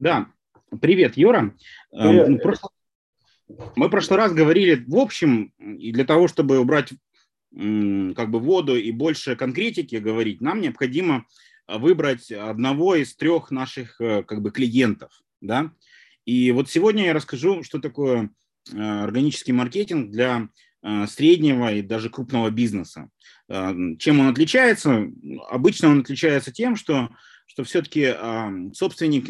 Да, привет, Юра. Привет. Мы, прошлый, мы в прошлый раз говорили в общем, и для того, чтобы убрать как бы воду и больше конкретики говорить, нам необходимо выбрать одного из трех наших э, как бы клиентов, да. И вот сегодня я расскажу, что такое э, органический маркетинг для э, среднего и даже крупного бизнеса. Чем он отличается? Обычно он отличается тем, что что все-таки собственник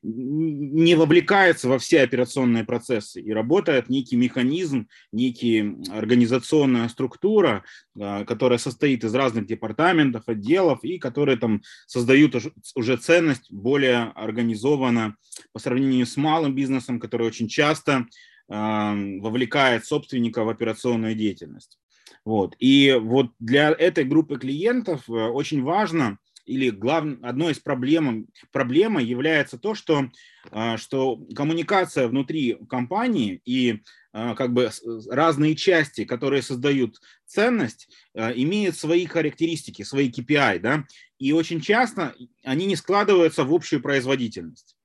не вовлекается во все операционные процессы и работает некий механизм, некий организационная структура, а, которая состоит из разных департаментов, отделов и которые там создают уже ценность более организованно по сравнению с малым бизнесом, который очень часто вовлекает собственника в операционную деятельность. Вот. И вот для этой группы клиентов э, очень важно – или глав... одной из проблем, проблемой является то, что, а, что коммуникация внутри компании и а, как бы разные части, которые создают ценность, а, имеют свои характеристики, свои KPI, да, и очень часто они не складываются в общую производительность.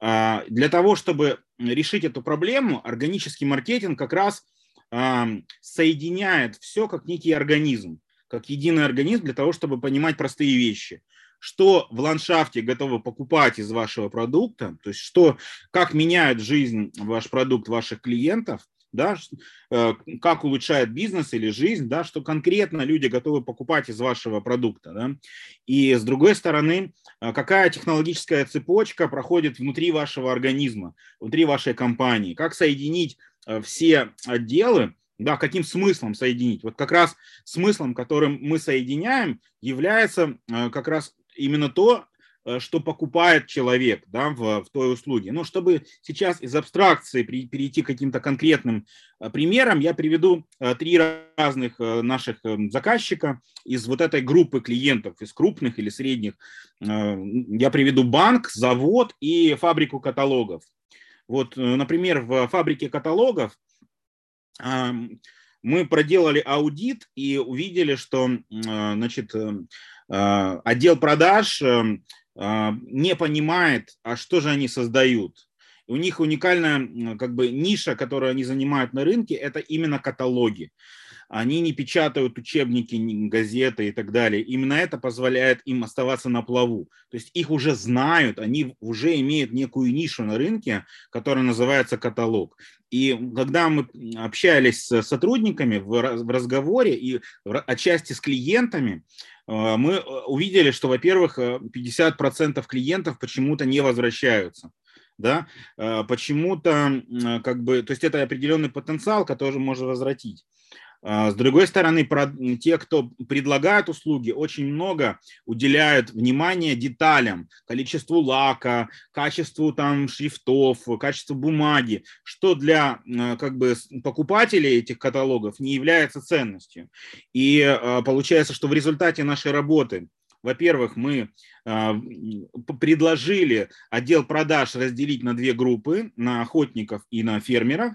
Для того, чтобы решить эту проблему, органический маркетинг как раз соединяет все как некий организм как единый организм для того, чтобы понимать простые вещи. Что в ландшафте готовы покупать из вашего продукта, то есть что, как меняет жизнь ваш продукт ваших клиентов, да, э, как улучшает бизнес или жизнь, да, что конкретно люди готовы покупать из вашего продукта. Да. И с другой стороны, э, какая технологическая цепочка проходит внутри вашего организма, внутри вашей компании, как соединить э, все отделы, да, каким смыслом соединить? Вот как раз смыслом, которым мы соединяем, является э, как раз именно то, э, что покупает человек да, в, в той услуге. Но чтобы сейчас из абстракции перейти к каким-то конкретным э, примерам, я приведу три разных наших заказчика из вот этой группы клиентов, из крупных или средних. Я приведу банк, завод и фабрику каталогов. Вот, например, в фабрике каталогов мы проделали аудит и увидели, что а, значит, э, а, отдел продаж э, а, не понимает, а что же они создают. У них уникальная как бы, ниша, которую они занимают на рынке, это именно каталоги они не печатают учебники, газеты и так далее. Именно это позволяет им оставаться на плаву. То есть их уже знают, они уже имеют некую нишу на рынке, которая называется каталог. И когда мы общались с сотрудниками в разговоре и отчасти с клиентами, э, мы э, увидели, что, во-первых, 50% э, клиентов почему-то не возвращаются да, почему-то как бы, то есть это определенный потенциал, который можно возвратить. А, с другой стороны, те, кто предлагают услуги, очень много уделяют внимания деталям, количеству лака, качеству там шрифтов, качеству бумаги, что для а, как бы покупателей этих каталогов не является ценностью. И а, получается, что в результате нашей работы во-первых, мы предложили отдел продаж разделить на две группы, на охотников и на фермеров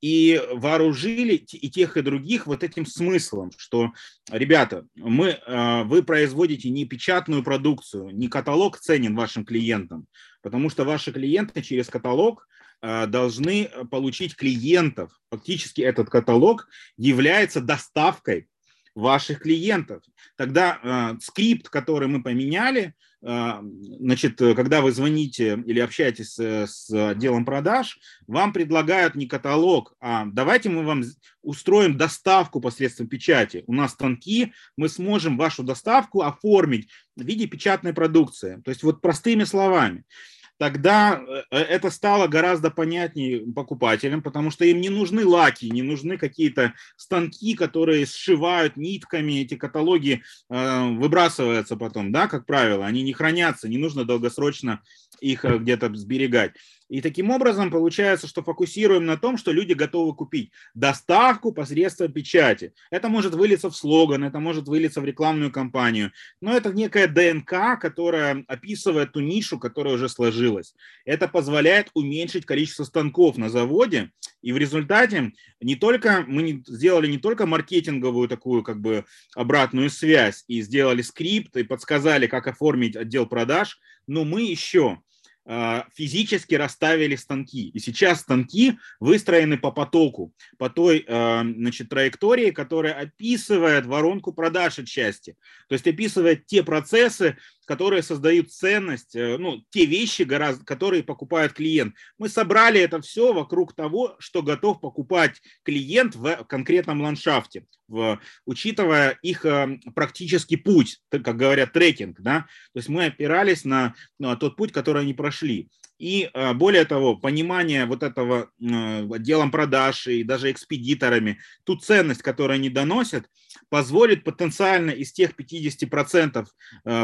и вооружили и тех, и других вот этим смыслом, что, ребята, мы, э, вы производите не печатную продукцию, не каталог ценен вашим клиентам, потому что ваши клиенты через каталог э, должны получить клиентов. Фактически этот каталог является доставкой ваших клиентов. Тогда э, скрипт, который мы поменяли, э, значит, когда вы звоните или общаетесь с, с отделом продаж, вам предлагают не каталог, а давайте мы вам устроим доставку посредством печати. У нас станки, мы сможем вашу доставку оформить в виде печатной продукции. То есть вот простыми словами тогда э, это стало гораздо понятнее покупателям, потому что им не нужны лаки, не нужны какие-то станки, которые сшивают нитками, эти каталоги э, выбрасываются потом, да, как правило, они не хранятся, не нужно долгосрочно их э, где-то сберегать. И таким образом получается, что фокусируем на том, что люди готовы купить доставку посредством печати. Это может вылиться в слоган, это может вылиться в рекламную кампанию, но это некая ДНК, которая описывает ту нишу, которая уже сложилась. Это позволяет уменьшить количество станков на заводе, и в результате не только мы сделали не только маркетинговую такую как бы обратную связь и сделали скрипт и подсказали, как оформить отдел продаж, но мы еще физически расставили станки. И сейчас станки выстроены по потоку, по той а, значит, траектории, которая описывает воронку продаж отчасти. То есть описывает те процессы, которые создают ценность, э, ну, те вещи, гораздо, которые покупает клиент. Мы собрали это все вокруг того, что готов покупать клиент в конкретном ландшафте, в, учитывая их э, практический путь, как говорят, трекинг. Да? То есть мы опирались на, на тот путь, который они прошли. И э, более того, понимание вот этого отделом продаж и даже экспедиторами, ту ценность, которую они доносят, позволит потенциально из тех 50%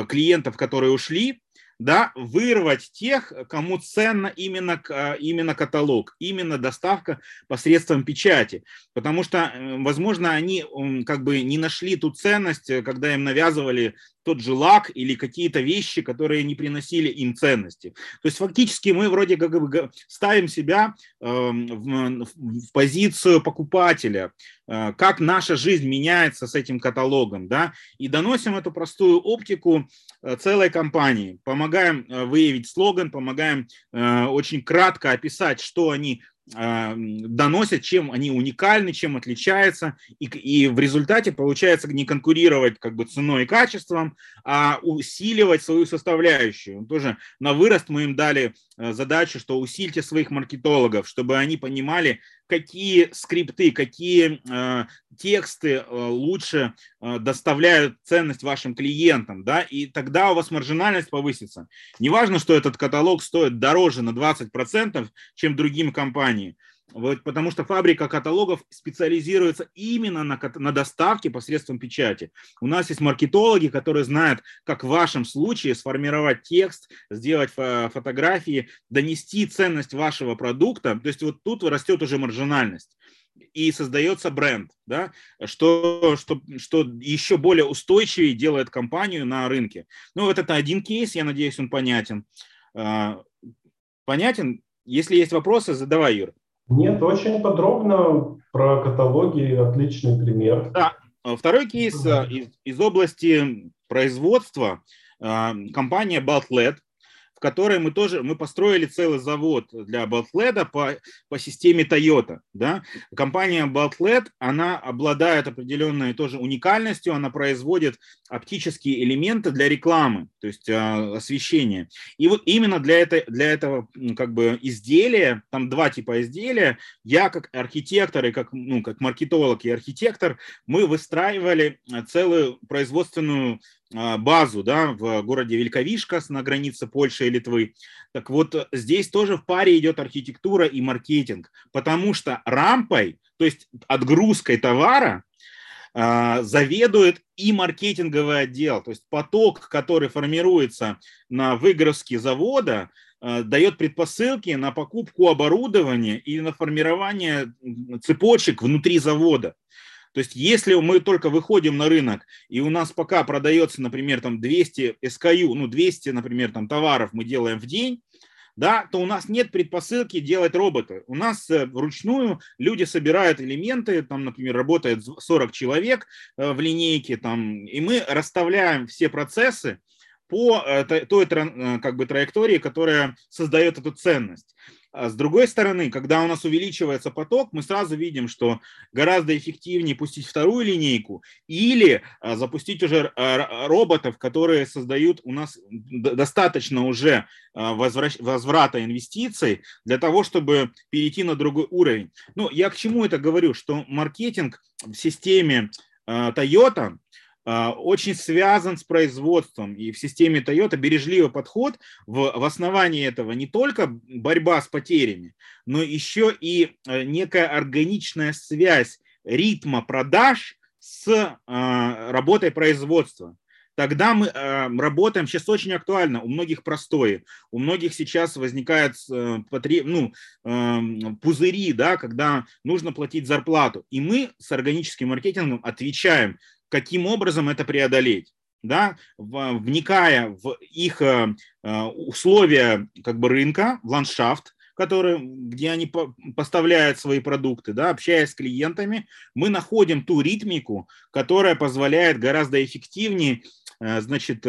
клиентов, которые ушли, да, вырвать тех, кому ценно именно, именно каталог, именно доставка посредством печати. Потому что, э, возможно, они как бы не нашли ту ценность, э, когда им навязывали тот же лак или какие-то вещи, которые не приносили им ценности. То есть фактически мы вроде как бы ставим себя эм, в позицию покупателя, э, как наша жизнь меняется с этим каталогом, да, и доносим эту простую оптику э, целой компании, помогаем э, выявить слоган, помогаем очень кратко описать, что они доносят, чем они уникальны, чем отличаются, и, и в результате получается не конкурировать как бы ценой и качеством, а усиливать свою составляющую. Тоже на вырост мы им дали задачу, что усильте своих маркетологов, чтобы они понимали, какие скрипты, какие э, тексты э, лучше э, доставляют ценность вашим клиентам, да, и тогда у вас маржинальность повысится. Неважно, что этот каталог стоит дороже на 20%, чем другим компаниям. Вот, потому что фабрика каталогов специализируется именно на, на доставке посредством печати. У нас есть маркетологи, которые знают, как в вашем случае сформировать текст, сделать фо фотографии, донести ценность вашего продукта. То есть вот тут растет уже маржинальность и создается бренд, да, что, что, что еще более устойчивее делает компанию на рынке. Ну, вот это один кейс, я надеюсь, он понятен. А, понятен? Если есть вопросы, задавай, Юр. Нет, очень подробно про каталоги, отличный пример. Да, второй кейс э, из, из области производства. Э, компания Baltlet которой мы тоже мы построили целый завод для Baltled по, по системе Toyota. Да? Компания Baltled, она обладает определенной тоже уникальностью, она производит оптические элементы для рекламы, то есть а, освещения. И вот именно для, это, для этого как бы изделия, там два типа изделия, я как архитектор и как, ну, как маркетолог и архитектор, мы выстраивали целую производственную а, базу да, в городе Великовишкас на границе Польши и Литвы. Так вот, здесь тоже в паре идет архитектура и маркетинг, потому что рампой, то есть отгрузкой товара, а, заведует и маркетинговый отдел. То есть поток, который формируется на выгрузке завода, а, дает предпосылки на покупку оборудования или на формирование цепочек внутри завода. То есть если мы только выходим на рынок, и у нас пока продается, например, там 200 SKU, ну 200, например, там товаров мы делаем в день, да, то у нас нет предпосылки делать роботы. У нас э, вручную люди собирают элементы, там, например, работает 40 человек э, в линейке, там, и мы расставляем все процессы по э, той как бы, траектории, которая создает эту ценность. А с другой стороны, когда у нас увеличивается поток, мы сразу видим, что гораздо эффективнее пустить вторую линейку или а, запустить уже а, роботов, которые создают у нас достаточно уже возврата инвестиций для того, чтобы перейти на другой уровень. Ну, я к чему это говорю? Что маркетинг в системе Toyota очень связан с производством. И в системе Toyota бережливый подход в, в основании этого не только борьба с потерями, но еще и э, некая органичная связь ритма продаж с э, работой производства. Тогда мы э, работаем, сейчас очень актуально, у многих простое, у многих сейчас возникают э, потреб, ну, э, пузыри, да, когда нужно платить зарплату. И мы с органическим маркетингом отвечаем каким образом это преодолеть да, вникая в их э, э, условия как бы рынка, в ландшафт, который, где они поставляют свои продукты, да, общаясь с клиентами, мы находим ту ритмику, которая позволяет гораздо эффективнее э, значит,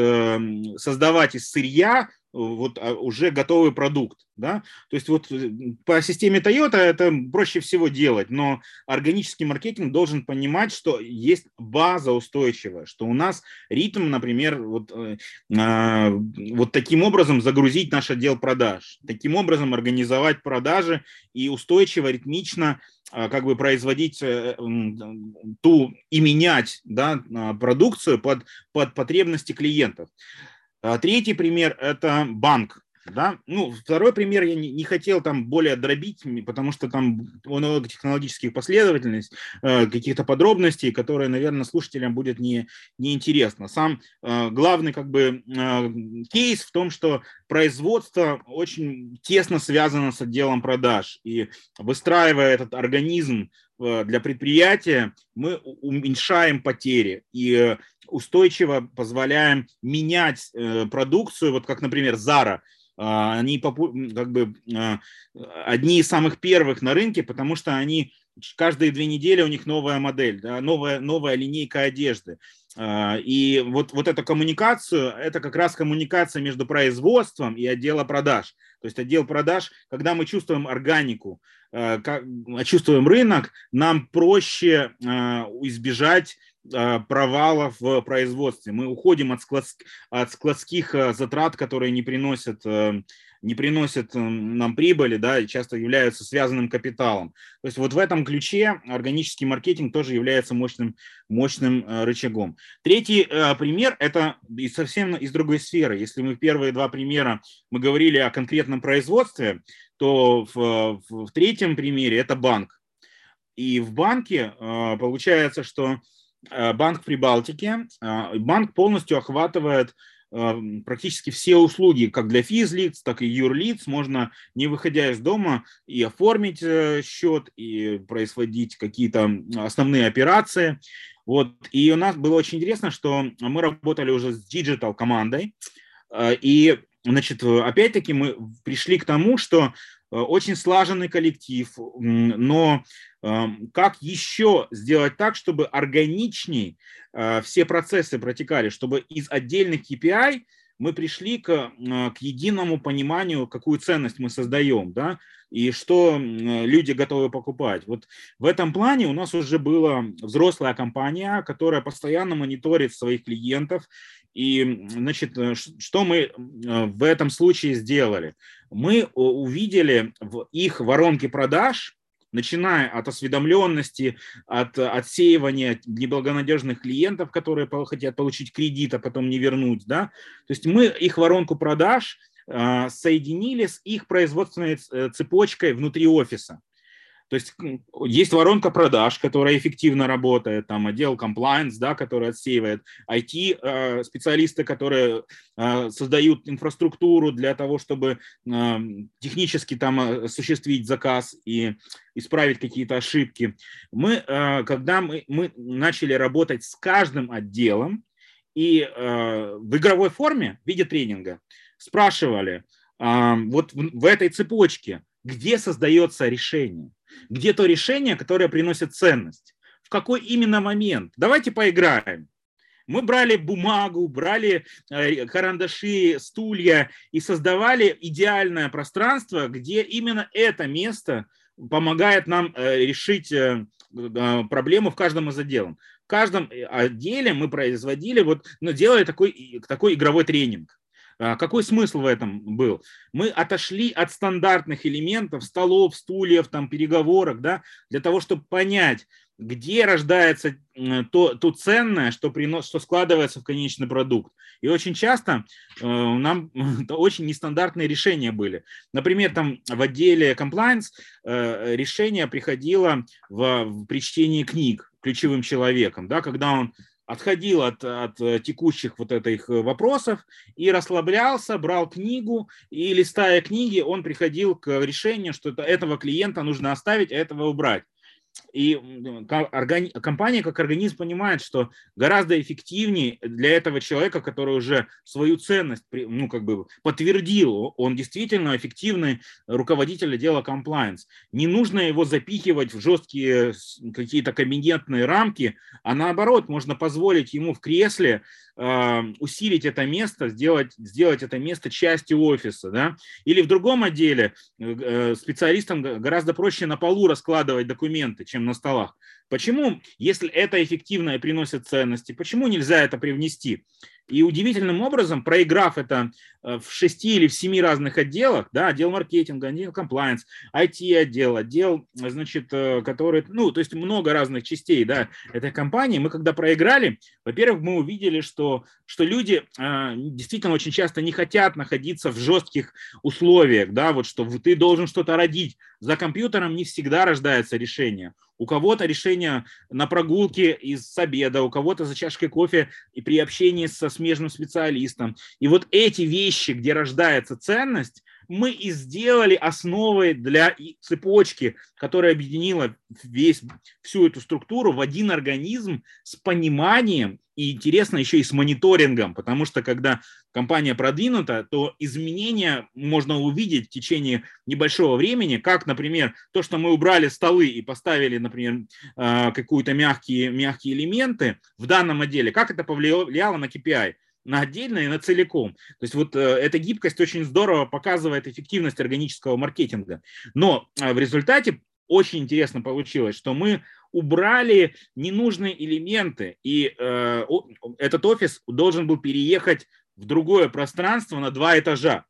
создавать из сырья вот а, уже готовый продукт, да, то есть вот э, по системе Toyota это проще всего делать, но органический маркетинг должен понимать, что есть база устойчивая, что у нас ритм, например, вот, э, а, вот таким образом загрузить наш отдел продаж, таким образом организовать продажи и устойчиво, ритмично а, как бы производить э, ту и менять да, продукцию под, под потребности клиентов. А, третий пример – это банк. Да? Ну, второй пример я не, не хотел там более дробить, потому что там много технологических последовательностей, э, каких-то подробностей, которые, наверное, слушателям будет не, неинтересно. Сам э, главный как бы э, кейс в том, что производство очень тесно связано с отделом продаж. И выстраивая этот организм для предприятия, мы уменьшаем потери. И устойчиво позволяем менять э, продукцию, вот как, например, Zara, а, они как бы а, одни из самых первых на рынке, потому что они каждые две недели у них новая модель, да, новая, новая линейка одежды. А, и вот, вот эту коммуникацию, это как раз коммуникация между производством и отделом продаж. То есть отдел продаж, когда мы чувствуем органику, чувствуем рынок, нам проще избежать а, провалов в производстве. Мы уходим от, склад, от складских а, затрат, которые не приносят, э, не приносят э, нам прибыли, да, и часто являются связанным капиталом. То есть вот в этом ключе органический маркетинг тоже является мощным, мощным э, рычагом. Третий пример – это и совсем из другой сферы. Если мы в первые два примера мы говорили о конкретном производстве, то в, в, в третьем примере это банк. И в банке получается, что Э, банк Прибалтики. Э, банк полностью охватывает э, практически все услуги, как для физлиц, так и юрлиц. Можно, не выходя из дома, и оформить счет, и производить какие-то основные операции. Вот. И у нас было очень интересно, что мы работали уже с digital командой. И, значит, опять-таки мы пришли к тому, что очень слаженный коллектив, но Эм, как еще сделать так, чтобы органичней э, все процессы протекали, чтобы из отдельных KPI мы пришли к, э, к единому пониманию, какую ценность мы создаем, да, и что люди готовы покупать. Вот в этом плане у нас уже была взрослая компания, которая постоянно мониторит своих клиентов. И, значит, э, что мы в этом случае сделали? Мы увидели в их воронке продаж начиная от осведомленности, от отсеивания неблагонадежных клиентов, которые хотят получить кредит, а потом не вернуть. Да? То есть мы их воронку продаж а, соединили с их производственной э, цепочкой внутри офиса. То есть есть воронка продаж, которая эффективно работает, там отдел compliance, да, который отсеивает, IT-специалисты, э, которые э, создают инфраструктуру для того, чтобы э, технически там осуществить заказ и исправить какие-то ошибки. Мы, когда мы, мы начали работать с каждым отделом и в игровой форме, в виде тренинга, спрашивали, вот в этой цепочке, где создается решение где то решение, которое приносит ценность. В какой именно момент? Давайте поиграем. Мы брали бумагу, брали э, карандаши, стулья и создавали идеальное пространство, где именно это место помогает нам э, решить э, проблему в каждом из отделов. В каждом отделе мы производили, вот, ну, делали такой, такой игровой тренинг. А, какой смысл в этом был? Мы отошли от стандартных элементов, столов, стульев, там, переговорок, да, для того, чтобы понять, где рождается то, то ценное, что, принос, что складывается в конечный продукт. И очень часто э, нам очень нестандартные решения были. Например, там в отделе compliance э, решение приходило в, в, при чтении книг ключевым человеком, да, когда он отходил от, от э, текущих вот этих э, вопросов и расслаблялся, брал книгу, и листая книги, он приходил к решению, что этого клиента нужно оставить, а этого убрать. И компания как организм понимает, что гораздо эффективнее для этого человека, который уже свою ценность ну, как бы подтвердил, он действительно эффективный руководитель отдела compliance. Не нужно его запихивать в жесткие какие-то кабинетные рамки, а наоборот, можно позволить ему в кресле э, усилить это место, сделать, сделать это место частью офиса. Да? Или в другом отделе э, специалистам гораздо проще на полу раскладывать документы, чем на столах. Почему, если это эффективно и приносит ценности, почему нельзя это привнести? И удивительным образом, проиграв это э, в шести или в семи разных отделах, да, отдел маркетинга, отдел compliance, IT-отдел, отдел, значит, э, который, ну, то есть много разных частей, да, этой компании, мы когда проиграли, во-первых, мы увидели, что, что люди э, действительно очень часто не хотят находиться в жестких условиях, да, вот что ты должен что-то родить. За компьютером не всегда рождается решение. У кого-то решение на прогулке из обеда, у кого-то за чашкой кофе и при общении со смежным специалистом. И вот эти вещи, где рождается ценность, мы и сделали основой для цепочки, которая объединила весь, всю эту структуру в один организм с пониманием и, интересно, еще и с мониторингом, потому что когда компания продвинута, то изменения можно увидеть в течение небольшого времени, как, например, то, что мы убрали столы и поставили, например, а, какие-то мягкие, мягкие элементы в данном отделе, как это повлияло на KPI на отдельно и на целиком. То есть вот э, эта гибкость очень здорово показывает эффективность органического маркетинга. Но э, в результате очень интересно получилось, что мы убрали ненужные элементы, и э, этот офис должен был переехать в другое пространство на два этажа.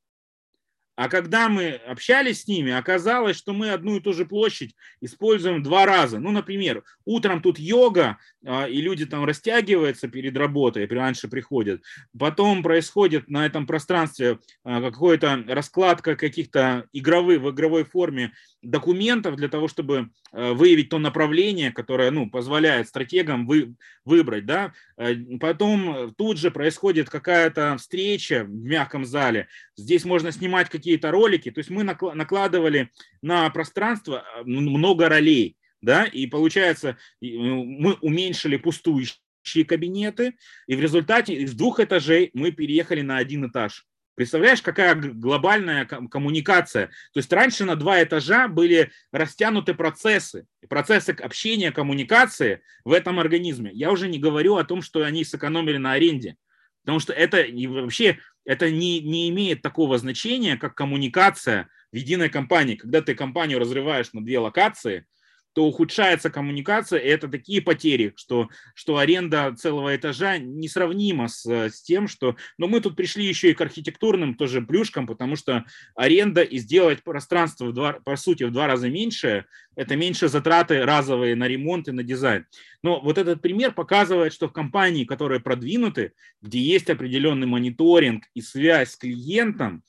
А когда мы общались с ними, оказалось, что мы одну и ту же площадь используем два раза. Ну, например, утром тут йога, а, и люди там растягиваются перед работой, раньше приходят. Потом происходит на этом пространстве а, какая-то раскладка каких-то игровых, в игровой форме документов для того, чтобы а, выявить то направление, которое ну, позволяет стратегам вы, выбрать. Да? Потом тут же происходит какая-то встреча в мягком зале. Здесь можно снимать какие-то ролики. То есть мы накладывали на пространство много ролей да, и получается, ну, мы уменьшили пустующие кабинеты, и в результате из двух этажей мы переехали на один этаж. Представляешь, какая глобальная коммуникация. То есть раньше на два этажа были растянуты процессы, процессы общения, коммуникации в этом организме. Я уже не говорю о том, что они сэкономили на аренде, потому что это вообще это не, не имеет такого значения, как коммуникация в единой компании. Когда ты компанию разрываешь на две локации, то ухудшается коммуникация, и это такие потери, что, что аренда целого этажа несравнима с, с тем, что... Но мы тут пришли еще и к архитектурным тоже плюшкам, потому что аренда и сделать пространство, в два, по сути, в два раза меньше, это меньше затраты разовые на ремонт и на дизайн. Но вот этот пример показывает, что в компании, которые продвинуты, где есть определенный мониторинг и связь с клиентом,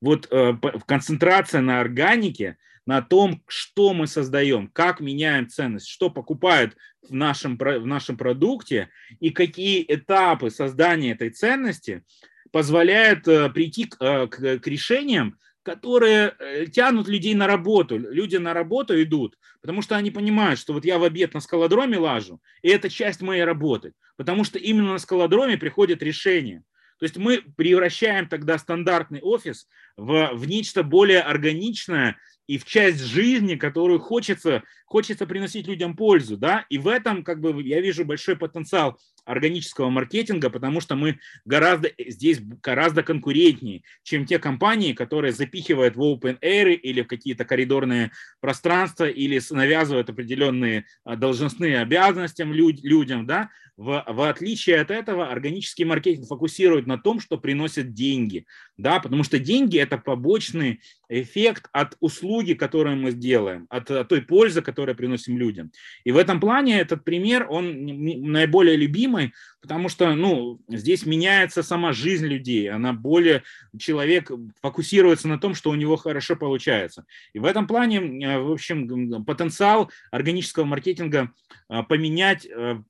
вот э, концентрация на органике – на том, что мы создаем, как меняем ценность, что покупают в нашем, в нашем продукте и какие этапы создания этой ценности позволяют э, прийти к, э, к, к решениям, которые э, тянут людей на работу. Люди на работу идут, потому что они понимают, что вот я в обед на скалодроме лажу, и это часть моей работы, потому что именно на скалодроме приходит решение. То есть мы превращаем тогда стандартный офис в, в нечто более органичное и в часть жизни, которую хочется, хочется приносить людям пользу, да, и в этом как бы я вижу большой потенциал органического маркетинга, потому что мы гораздо здесь гораздо конкурентнее, чем те компании, которые запихивают в open air или в какие-то коридорные пространства или навязывают определенные а, должностные обязанности людям, да, в, в отличие от этого органический маркетинг фокусирует на том, что приносит деньги, да, потому что деньги это побочный эффект от услуги, которую мы сделаем, от, от той пользы, которую приносим людям. И в этом плане этот пример, он наиболее любимый, потому что, ну, здесь меняется сама жизнь людей, она более, человек фокусируется на том, что у него хорошо получается. И в этом плане, э, в общем, потенциал органического маркетинга э, поменять э,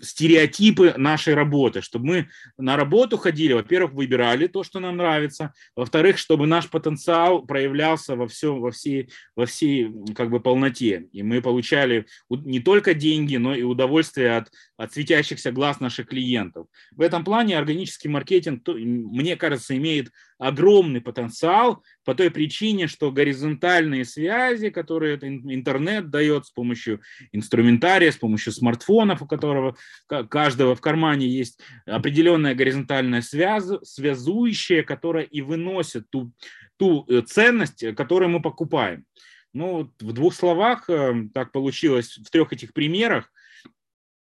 стереотипы нашей работы, чтобы мы на работу ходили, во-первых, выбирали то, что нам нравится, во-вторых, чтобы наш потенциал проявлялся во всем, во всей, во всей как бы полноте, и мы получали не только деньги, но и удовольствие от, от светящихся глаз наших клиентов. В этом плане органический маркетинг, мне кажется, имеет огромный потенциал по той причине, что горизонтальные связи, которые интернет дает с помощью инструментария, с помощью смартфонов, у которого каждого в кармане есть определенная горизонтальная связь, связующая, которая и выносит ту, ту э, ценность, которую мы покупаем. Ну, в двух словах э, так получилось в трех этих примерах.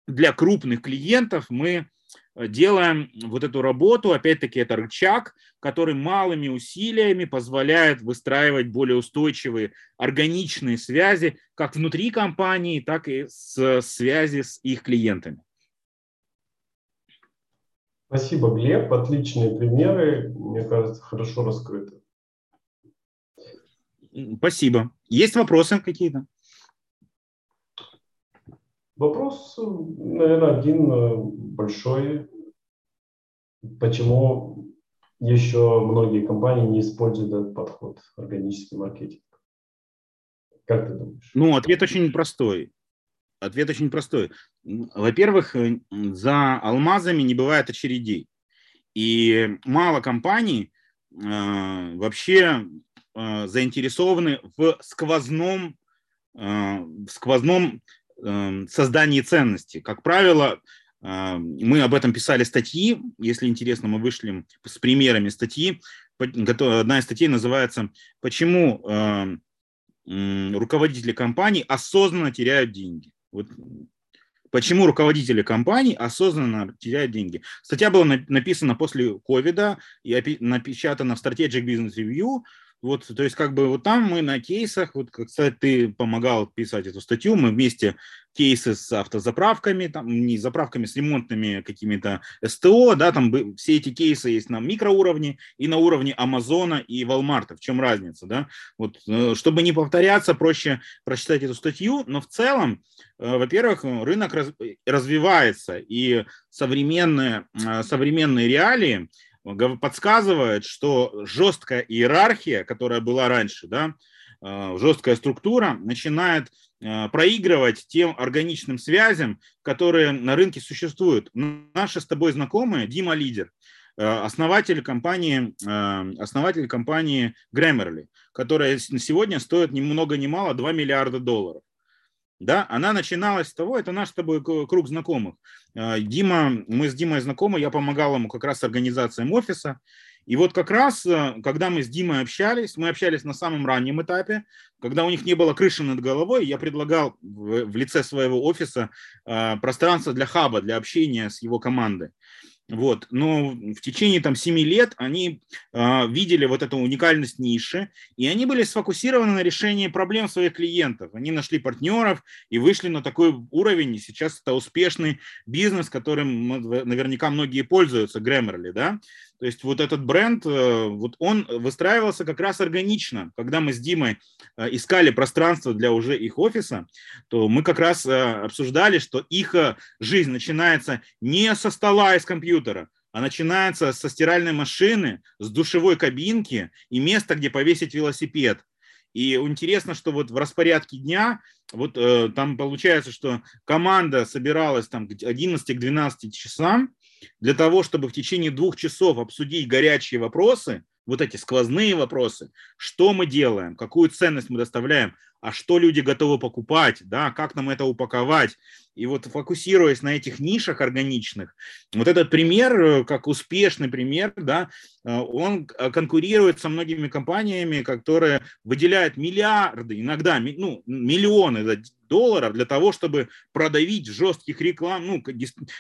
Для крупных клиентов мы делаем вот эту работу, опять-таки это рычаг, который малыми усилиями позволяет выстраивать более устойчивые органичные связи как внутри компании, так и с связи с их клиентами. Спасибо, Глеб. Отличные примеры, мне кажется, хорошо раскрыты. Спасибо. Есть вопросы какие-то? Вопрос, наверное, один э, большой. Почему еще многие компании не используют этот подход, органический маркетинг? Как ты думаешь? Ну, ответ очень простой. Ответ очень простой. Во-первых, э, за алмазами не бывает очередей. И мало компаний э, вообще э, заинтересованы в сквозном, э, в сквозном создании ценности. Как правило, эм, мы об этом писали статьи. Если интересно, мы вышли с примерами статьи. Одна из статей называется «Почему эм, руководители компаний осознанно теряют деньги». Вот Почему руководители компаний осознанно теряют деньги? Статья была написана после ковида и напечатана в Strategic Business Review. Вот, то есть, как бы вот там мы на кейсах, вот, кстати, ты помогал писать эту статью, мы вместе кейсы с автозаправками, там, не заправками, с ремонтными какими-то СТО, да, там все эти кейсы есть на микроуровне и на уровне Амазона и Walmart. В чем разница, да? Вот, э, чтобы не повторяться, проще прочитать эту статью, но в целом, э, во-первых, рынок раз, развивается, и современные, э, современные реалии подсказывает, что жесткая иерархия, которая была раньше, да, э, жесткая структура начинает э, проигрывать тем органичным связям, которые на рынке существуют. Наши с тобой знакомые, Дима Лидер, э, основатель компании, основатель компании Grammarly, которая сегодня стоит ни много ни мало 2 миллиарда долларов да, она начиналась с того, это наш с тобой круг знакомых. А, Дима, мы с Димой знакомы, я помогал ему как раз с организацией офиса, и вот как раз, э, когда мы с Димой общались, мы общались на самом раннем этапе, когда у них не было крыши над головой, я предлагал в лице своего офиса а, пространство для хаба, для общения с его командой. Вот. Но в течение там, 7 лет они э, видели вот эту уникальность ниши, и они были сфокусированы на решении проблем своих клиентов. Они нашли партнеров и вышли на такой уровень, и сейчас это успешный бизнес, которым наверняка многие пользуются, Grammarly, да. То есть вот этот бренд, э, вот он выстраивался как раз органично. Когда мы с Димой э, искали пространство для уже их офиса, то мы как раз э, обсуждали, что их жизнь начинается не со стола из компьютера, а начинается со стиральной машины, с душевой кабинки и места, где повесить велосипед. И интересно, что вот в распорядке дня, вот э, там получается, что команда собиралась там к 11 к 12 часам, для того, чтобы в течение двух часов обсудить горячие вопросы, вот эти сквозные вопросы, что мы делаем, какую ценность мы доставляем, а что люди готовы покупать, да, как нам это упаковать. И вот фокусируясь на этих нишах органичных, вот этот пример, э, как успешный пример, да, э, он конкурирует со многими компаниями, которые выделяют миллиарды, иногда ну, миллионы, долларов для того, чтобы продавить жестких реклам, ну,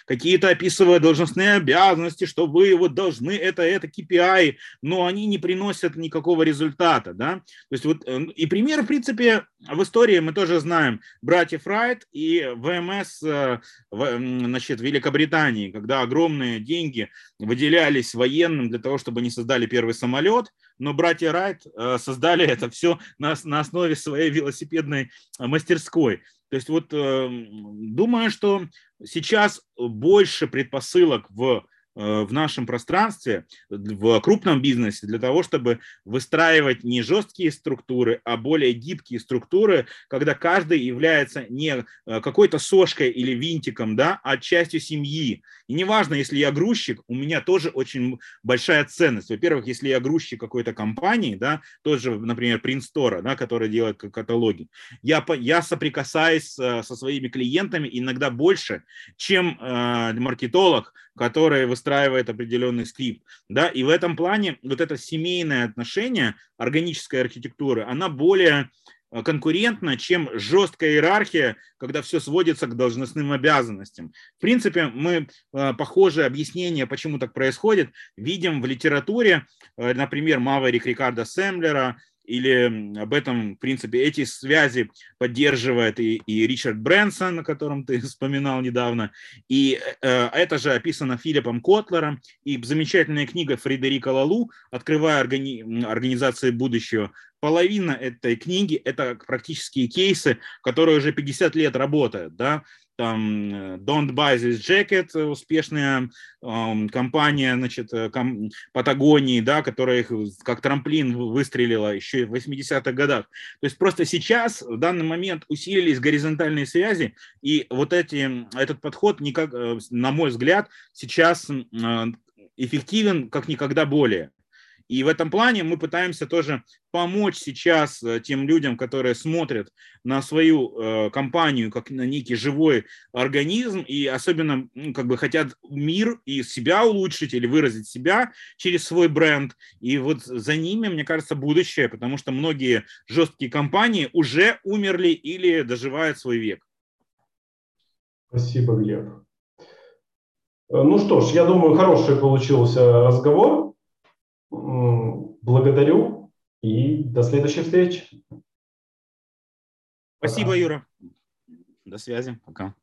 какие-то описывая должностные обязанности, что вы вот должны это, это KPI, но они не приносят никакого результата, да. То есть вот, э, и пример, в принципе, в истории мы тоже знаем братьев Райт и ВМС, э, значит, Великобритании, когда огромные деньги выделялись военным для того, чтобы они создали первый самолет, но братья Райт э, создали это все на, на основе своей велосипедной мастерской. То есть вот думаю, что сейчас больше предпосылок в Э, в нашем пространстве, в крупном бизнесе, для того, чтобы выстраивать не жесткие структуры, а более гибкие структуры, когда каждый является не э, какой-то сошкой или винтиком, да, а частью семьи. И неважно, если я грузчик, у меня тоже очень большая ценность. Во-первых, если я грузчик какой-то компании, да, тот же, например, Store, да, который делает каталоги, я, я соприкасаюсь э, со своими клиентами иногда больше, чем э, маркетолог, который выстраивает определенный скрипт. Да? И в этом плане вот это семейное отношение органической архитектуры, она более э, конкурентна, чем жесткая иерархия, когда все сводится к должностным обязанностям. В принципе, мы э, похожие объяснения, почему так происходит, видим в литературе, э, например, Маверик Рикардо Семлера, или об этом, в принципе, эти связи поддерживает и, и Ричард Брэнсон, о котором ты вспоминал недавно, и э, это же описано Филиппом Котлером, и замечательная книга Фредерика Лалу «Открывая органи- организации будущего». Половина этой книги – это практические кейсы, которые уже 50 лет работают, да, там э, Don't Buy This Jacket, э, успешная э, компания, значит, э, ком, Патагонии, да, которая их как трамплин выстрелила еще в 80-х годах. То есть просто сейчас, в данный момент, усилились горизонтальные связи, и вот эти, этот подход, никак, на мой взгляд, сейчас эффективен как никогда более. И в этом плане мы пытаемся тоже помочь сейчас э, тем людям, которые смотрят на свою э, компанию как на некий живой организм и особенно ну, как бы хотят мир и себя улучшить или выразить себя через свой бренд. И вот за ними, мне кажется, будущее, потому что многие жесткие компании уже умерли или доживают свой век. Спасибо, Глеб. Э, ну что ж, я думаю, хороший получился разговор. Благодарю и до следующей встречи. Спасибо, Юра. До связи. Пока.